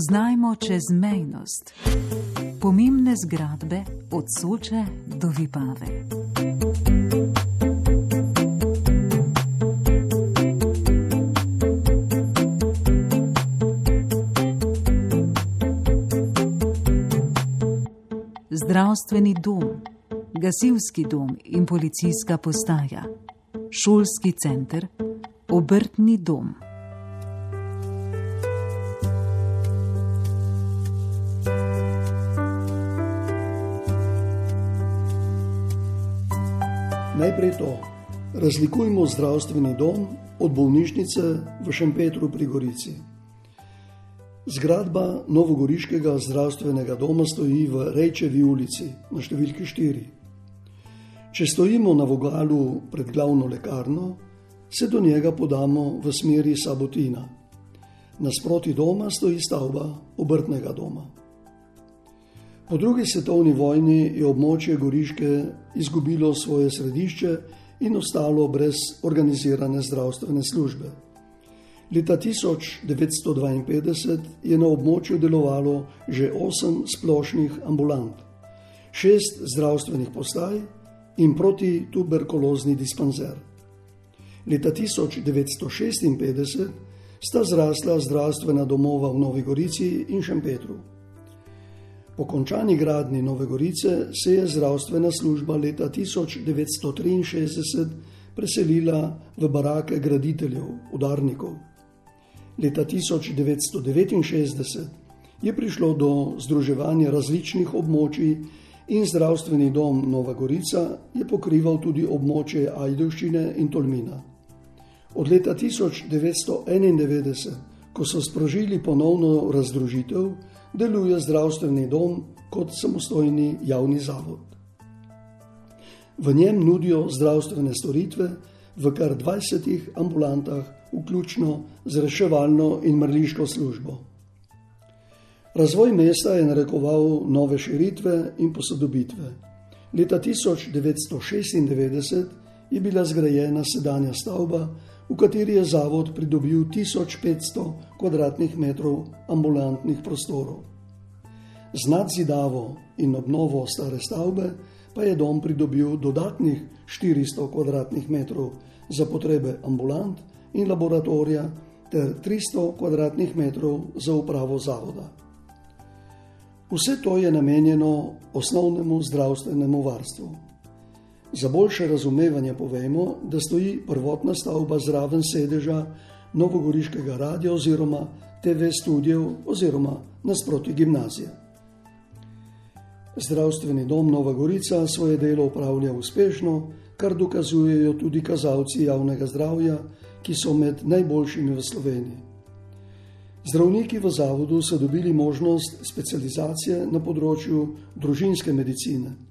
Spoznajmo čezmejnost. Pomembne zgradbe od Soče do Vipave. Zdravstveni dom, gasilski dom in policijska postaja, šolski center, obrtni dom. Najprej to. Razlikujmo zdravstveni dom od bolnišnice v Šempetru pri Gorici. Zgradba Novogoriškega zdravstvenega doma stoji v Rejčevi ulici na številki 4. Če stojimo na vogalu pred glavno lekarno, se do njega podamo v smeri Sabotina. Nasproti doma stoji stavba obrtnega doma. Po drugi svetovni vojni je območje Goriške izgubilo svoje središče in ostalo brez organizirane zdravstvene službe. Leta 1952 je na območju delovalo že osem splošnih ambulant, šest zdravstvenih postaj in protituberkulozni dispanzer. Leta 1956 sta zrasla zdravstvena domova v Novi Gorici in Šempetru. Po končani gradni Nove Gorice se je zdravstvena služba leta 1963 preselila v barake graditeljev, udarnikov. Leta 1969 je prišlo do združevanja različnih območij in zdravstveni dom Nova Gorica je pokrival tudi območje Ajdovščine in Tolmina. Od leta 1991, ko so sprožili ponovno razdružitev, deluje zdravstveni dom kot samostojni javni zavod. V njem nudijo zdravstvene storitve v kar 20 ambulantah, vključno z reševalno in mrliško službo. Razvoj mesta je narekoval nove širitve in posodobitve. Leta 1996 je bila zgrajena sedanja stavba, v kateri je zavod pridobil 1500 km2 ambulantnih prostorov. Z nadzidavo in obnovo stare stavbe pa je dom pridobil dodatnih 400 km2 za potrebe ambulant in laboratorija ter 300 km2 za upravo zavoda. Vse to je namenjeno osnovnemu zdravstvenemu varstvu. Za boljše razumevanje povemo, da stoji prvotna stavba zraven sedeža Novogoriškega radia oziroma TV studijev oziroma nasproti gimnazije. Zdravstveni dom Nova Gorica svoje delo upravlja uspešno, kar dokazujejo tudi kazalci javnega zdravja, ki so med najboljšimi v Sloveniji. Zdravniki v zavodu so dobili možnost specializacije na področju družinske medicine.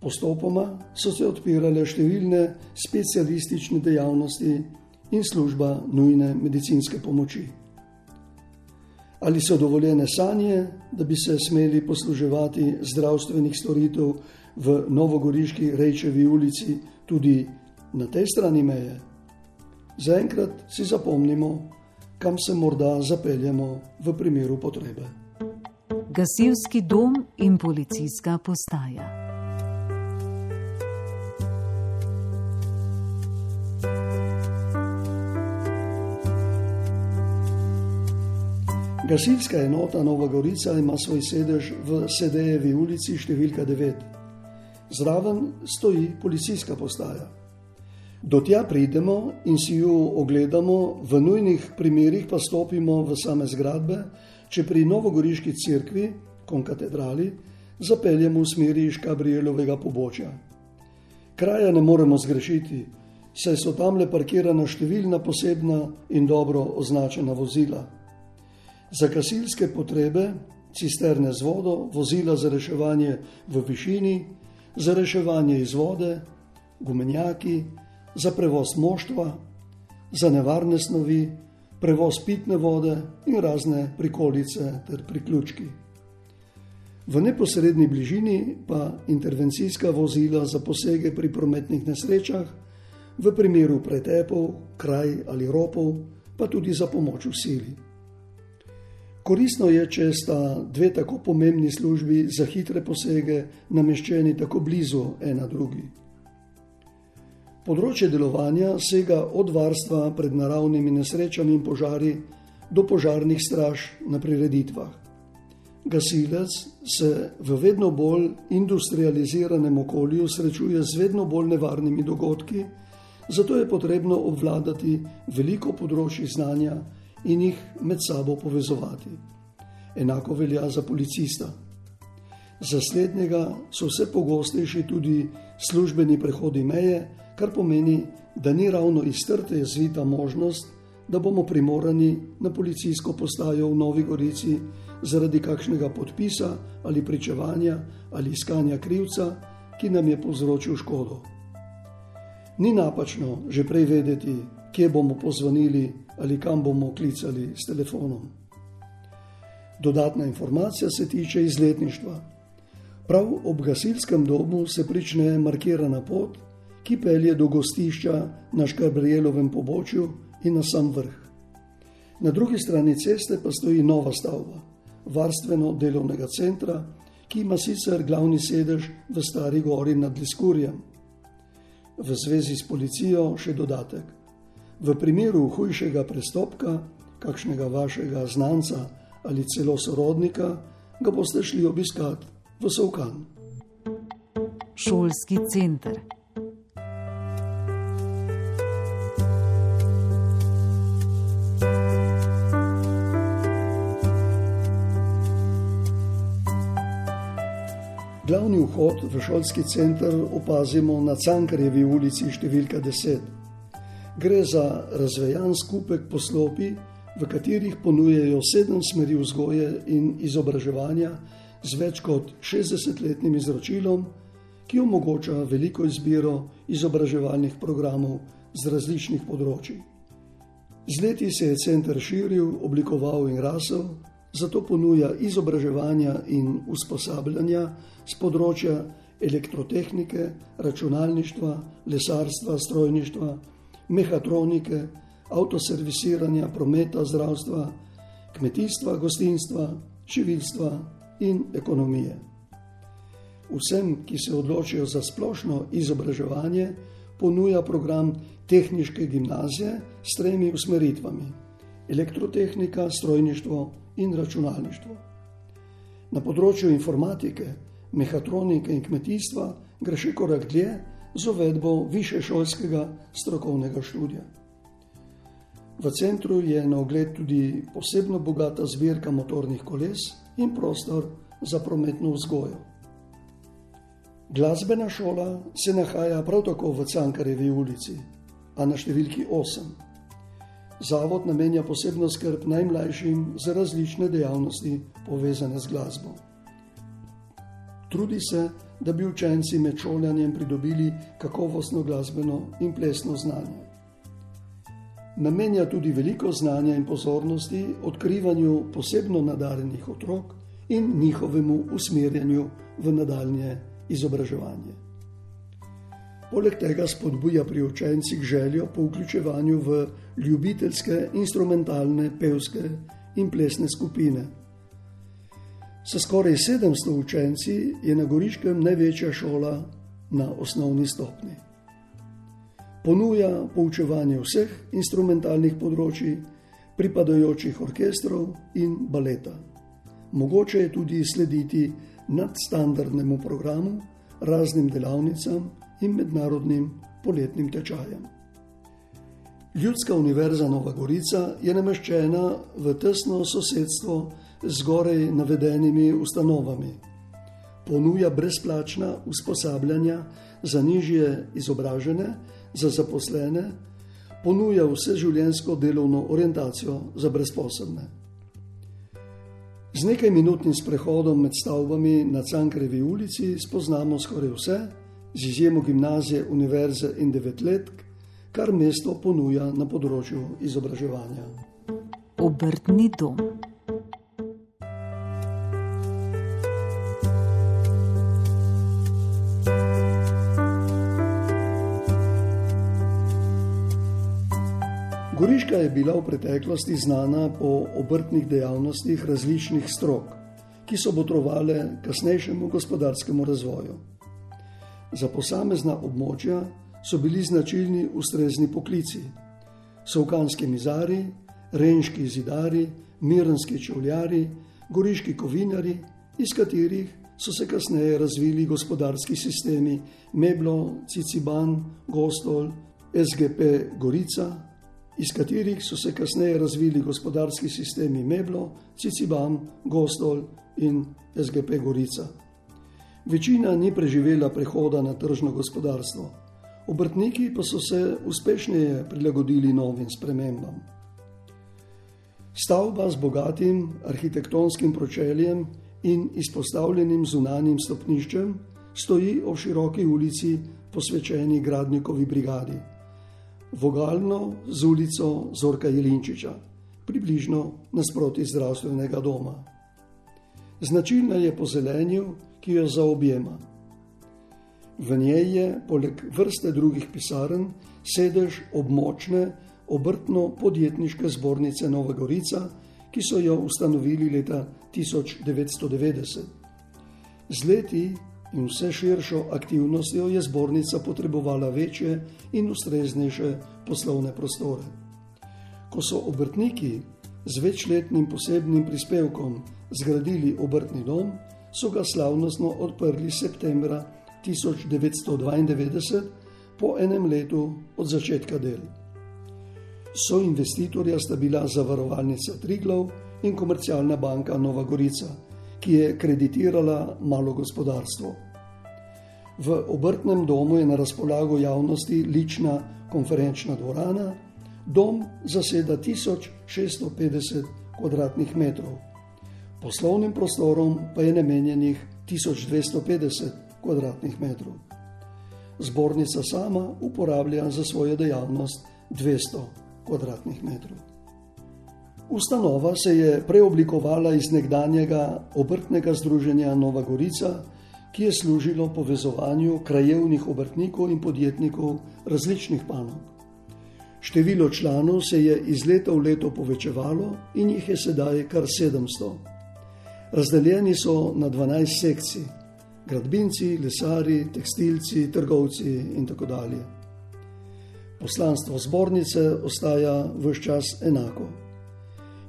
Postopoma so se odpirale številne specialistične dejavnosti in služba nujne medicinske pomoči. Ali so dovoljene sanje, da bi se smeli posluževati zdravstvenih storitev v Novogoriški Rejčevi ulici tudi na tej strani meje? Zaenkrat si zapomnimo, kam se morda zapeljemo v primeru potrebe. Gasilski dom in policijska postaja. Gasilska enota Nova Gorica ima svoj sedež v Sedejevi ulici številka 9. Zraven stoji policijska postaja. Do tja pridemo in si jo ogledamo, v nujnih primerih pa stopimo v same zgradbe, če pri Novogoriški cerkvi, konkatedrali, zapeljemo v smeri Škabrielovega pobočja. Kraja ne moremo zgrešiti, saj so tam le parkirana številna posebna in dobro označena vozila za gasilske potrebe, cisterne z vodo, vozila za reševanje v višini, za reševanje iz vode, gumenjaki, za prevoz moštva, za nevarne snovi, prevoz pitne vode in razne prikolice ter priključki. V neposrednji bližini pa intervencijska vozila za posege pri prometnih nesrečah, v primeru pretepov, kraj ali ropov, pa tudi za pomoč v sili. Koristno je, če sta dve tako pomembni službi za hitre posege nameščeni tako blizu ena drugi. Področje delovanja sega od varstva pred naravnimi nesrečami in požari do požarnih straž na prireditvah. Gasilec se v vedno bolj industrializiranem okolju srečuje z vedno bolj nevarnimi dogodki, zato je potrebno obvladati veliko področji znanja in jih med sabo povezovati. Enako velja za policista. Za slednjega so vse pogostejši tudi službeni prehodi meje, kar pomeni, da ni ravno iz trte zvita možnost, da bomo primorani na policijsko postajo v Novi Gorici zaradi kakšnega podpisa ali pričevanja ali iskanja krivca, ki nam je povzročil škodo. Ni napačno že prej vedeti, kje bomo pozvonili ali kam bomo klicali s telefonom. Dodatna informacija se tiče izletništva. Prav ob gasilskem domu se prične markirana pot, ki pelje do gostišča na Škabrielovem pobočju in na sam vrh. Na drugi strani ceste pa stoji nova stavba, varstveno delovnega centra, ki ima sicer glavni sedež v Stari gori nad Liskurjem. V zvezi s policijo še dodatek. V primeru hujšega prestopka, kakšnega vašega znanca ali celo sorodnika, ga boste šli obiskat v Sovkan. Šolski center. Glavni vhod v šolski center opazimo na Cankarjevi ulici številka 10. Gre za razvejan skupek poslopi, v katerih ponujejo sedem smeri vzgoje in izobraževanja z več kot 60-letnim izročilom, ki omogoča veliko izbiro izobraževalnih programov z različnih področji. Z leti se je center širil, oblikoval in rasel, zato ponuja izobraževanja in usposabljanja z področja elektrotehnike, računalništva, lesarstva, strojništva mehatronike, avtoservisiranja, prometa, zdravstva, kmetijstva, gostinstva, živilstva in ekonomije. Vsem, ki se odločijo za splošno izobraževanje, ponuja program Tehniške gimnazije s tremi usmeritvami: elektrotehnika, strojništvo in računalništvo. Na področju informatike, mehatronike in kmetijstva gre še korak dlje z uvedbo višešolskega strokovnega študija. V centru je na ogled tudi posebno bogata zbirka motornih koles in prostor za prometno vzgojo. Glasbena šola se nahaja prav tako v Cankarevi ulici, a na številki 8. Zavod namenja posebno skrb najmlajšim za različne dejavnosti povezane z glasbo. Trudi se, da bi učenci med šolanjem pridobili kakovostno glasbeno in plesno znanje. Namenja tudi veliko znanja in pozornosti odkrivanju posebno nadarenih otrok in njihovemu usmerjanju v nadaljne izobraževanje. Poleg tega spodbuja pri učencih željo po vključevanju v ljubiteljske, instrumentalne, pevske in plesne skupine. S skoraj 700 učenci je na Goriškem največja šola na osnovni stopni. Ponuja poučevanje vseh instrumentalnih področji, pripadajočih orkestrov in baleta. Mogoče je tudi slediti nadstandardnemu programu, raznim delavnicam in mednarodnim poletnim tečajem. Ljudska univerza Nova Gorica je nameščena v tesno sosedstvo zgoraj navedenimi ustanovami. Ponuja brezplačna usposabljanja za nižje izobražene, za zaposlene, ponuja vseživljenjsko delovno orientacijo za brezposobne. Z nekaj minutnim sprehodom med stavbami na Cankarevi ulici spoznamo skoraj vse, z izjemo gimnazije, univerze in devetletk, kar mesto ponuja na področju izobraževanja. Obrtni dom. Je bila v preteklosti znana po obrtnih dejavnostih različnih strok, ki so botrovale kasnejšemu gospodarskemu razvoju. Za posamezna območja so bili značilni ustrezni poklici: sovkanski mizari, renški zidari, mirenski čevljari, goriški kovinari, iz katerih so se kasneje razvili gospodarski sistemi Meblo, Ciciban, Gostol, SGP Gorica, iz katerih so se kasneje razvili gospodarski sistemi Meblo, Ciciban, Gostol in SGP Gorica. Večina ni preživela prehoda na tržno gospodarstvo, obrtniki pa so se uspešneje prilagodili novim spremembam. Stavba z bogatim arhitektonskim pročeljem in izpostavljenim zunanjim stopniščem stoji ob široki ulici posvečeni Gradnikovi brigadi, vogalno z ulico Zorka Jelinčiča, približno nasproti zdravstvenega doma. Značilna je po zelenju, ki jo zaobjema. V njej je, poleg vrste drugih pisarn, sedež območne obrtno-podjetniške zbornice Nova Gorica, ki so jo ustanovili leta 1990. Z leti in vse širšo aktivnostjo je zbornica potrebovala večje in ustreznejše poslovne prostore. Ko so obrtniki z večletnim posebnim prispevkom zgradili obrtni dom, so ga slavnostno odprli septembra 1992, po enem letu od začetka del. So investitorja sta bila zavarovalnica Triglav in komercialna banka Nova Gorica, ki je kreditirala malo gospodarstvo. V obrtnem domu je na razpolago javnosti lična konferenčna dvorana, dom zaseda 1650 km2, poslovnim prostorom pa je namenjenih 1250 km2. Zbornica sama uporablja za svojo dejavnost 200 km2. Ustanova se je preoblikovala iz nekdanjega obrtnega združenja Nova Gorica, ki je služilo povezovanju krajevnih obrtnikov in podjetnikov različnih panog. Število članov se je iz leta v leto povečevalo in jih je sedaj kar 700. Razdeljeni so na 12 sekcij: gradbinci, lesari, tekstilci, trgovci in tako dalje. Poslanstvo zbornice ostaja vse čas enako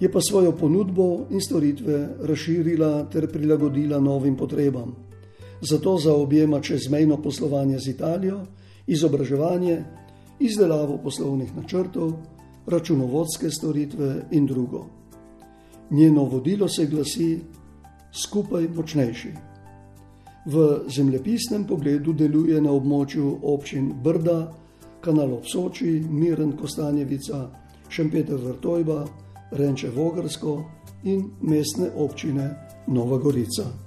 je pa svojo ponudbo in storitve razširila ter prilagodila novim potrebam. Zato zaobjema čezmejno poslovanje z Italijo, izobraževanje, izdelavo poslovnih načrtov, računovodske storitve in drugo. Njeno vodilo se glasi: Skupaj močnejši. V zemljepisnem pogledu deluje na območju občin Brda, Kanal Obsoči, Miren Kostanjevica, Šempeter Vrtojba, Renče Vogrsko in mestne občine Nova Gorica.